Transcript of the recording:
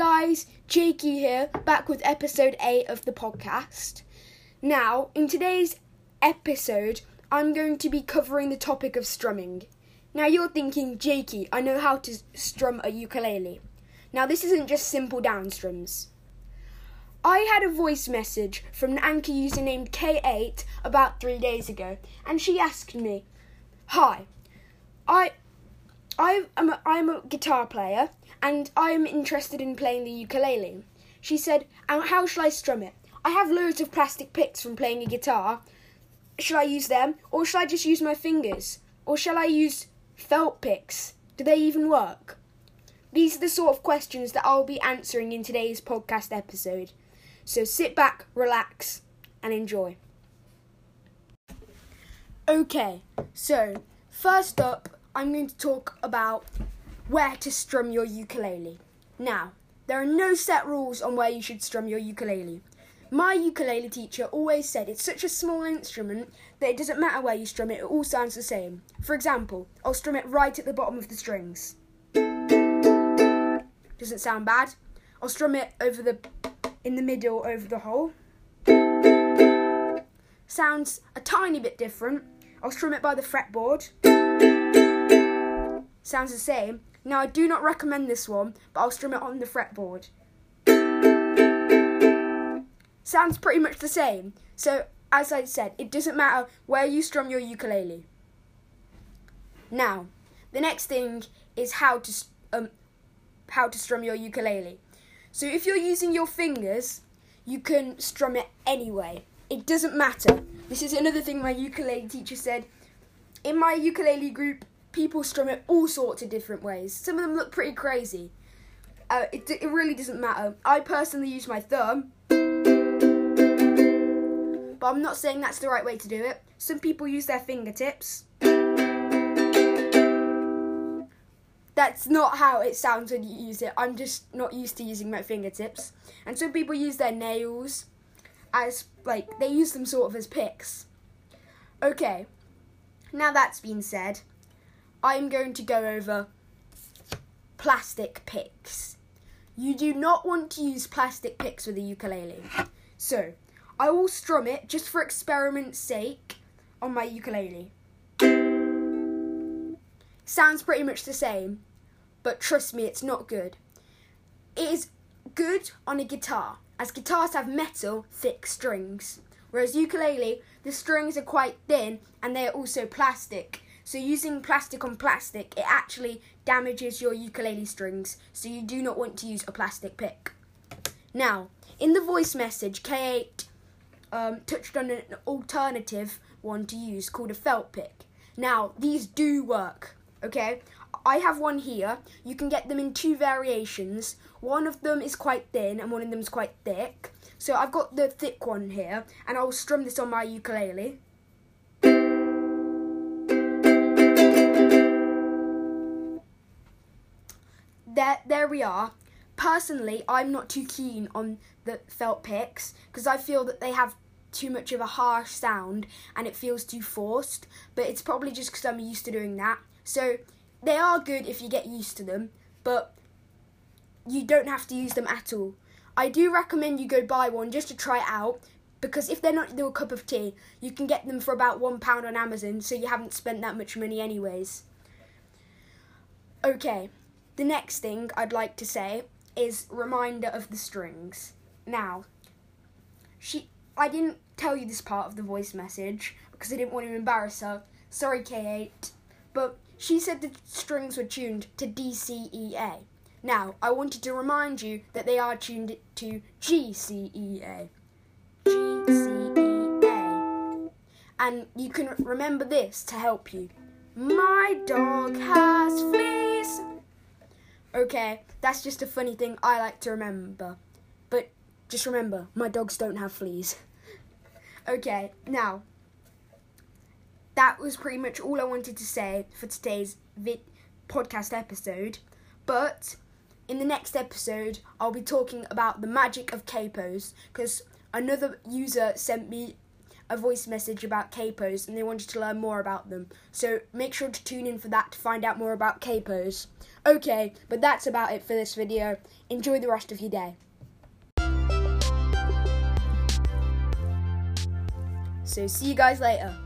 guys, Jakey here, back with episode 8 of the podcast. Now, in today's episode, I'm going to be covering the topic of strumming. Now, you're thinking, Jakey, I know how to strum a ukulele. Now, this isn't just simple down strums. I had a voice message from an anchor user named K8 about three days ago, and she asked me, Hi, I I am a, I am a guitar player and I am interested in playing the ukulele. She said, how shall I strum it? I have loads of plastic picks from playing a guitar. Should I use them or shall I just use my fingers? Or shall I use felt picks? Do they even work? These are the sort of questions that I'll be answering in today's podcast episode. So sit back, relax, and enjoy. Okay, so first up, I'm going to talk about where to strum your ukulele. Now, there are no set rules on where you should strum your ukulele. My ukulele teacher always said it's such a small instrument that it doesn't matter where you strum it, it all sounds the same. For example, I'll strum it right at the bottom of the strings. Doesn't sound bad. I'll strum it over the in the middle over the hole. Sounds a tiny bit different. I'll strum it by the fretboard sounds the same. Now, I do not recommend this one, but I'll strum it on the fretboard. Sounds pretty much the same. So, as I said, it doesn't matter where you strum your ukulele. Now, the next thing is how to um, how to strum your ukulele. So, if you're using your fingers, you can strum it anyway. It doesn't matter. This is another thing my ukulele teacher said. In my ukulele group, people strum it all sorts of different ways. Some of them look pretty crazy. Uh, it, it really doesn't matter. I personally use my thumb, but I'm not saying that's the right way to do it. Some people use their fingertips. That's not how it sounds when you use it. I'm just not used to using my fingertips. And some people use their nails as, like, they use them sort of as picks. Okay, now that's been said, I'm going to go over plastic picks. You do not want to use plastic picks with a ukulele. So, I will strum it just for experiment's sake on my ukulele. Sounds pretty much the same, but trust me, it's not good. It is good on a guitar, as guitars have metal, thick strings, whereas ukulele, the strings are quite thin and they are also plastic, so using plastic on plastic, it actually damages your ukulele strings, so you do not want to use a plastic pick. Now, in the voice message, K8 um, touched on an alternative one to use called a felt pick. Now, these do work, okay? I have one here. You can get them in two variations. One of them is quite thin and one of them is quite thick. So I've got the thick one here, and I'll strum this on my ukulele. There, there we are. Personally, I'm not too keen on the felt picks because I feel that they have too much of a harsh sound and it feels too forced. But it's probably just because I'm used to doing that. So they are good if you get used to them, but you don't have to use them at all. I do recommend you go buy one just to try it out because if they're not your cup of tea, you can get them for about one pound on Amazon, so you haven't spent that much money anyways. Okay, the next thing I'd like to say is reminder of the strings. Now, she I didn't tell you this part of the voice message because I didn't want to embarrass her. Sorry, K8. But she said the strings were tuned to D C E A. Now, I wanted to remind you that they are tuned to G C E A. G C E A. And you can remember this to help you. My dog has fleas. Okay, that's just a funny thing I like to remember. But just remember, my dogs don't have fleas. okay, now, that was pretty much all I wanted to say for today's vid- podcast episode. But in the next episode, I'll be talking about the magic of capos because another user sent me a voice message about capos and they wanted to learn more about them. So make sure to tune in for that to find out more about capos. Okay, but that's about it for this video. Enjoy the rest of your day. So see you guys later.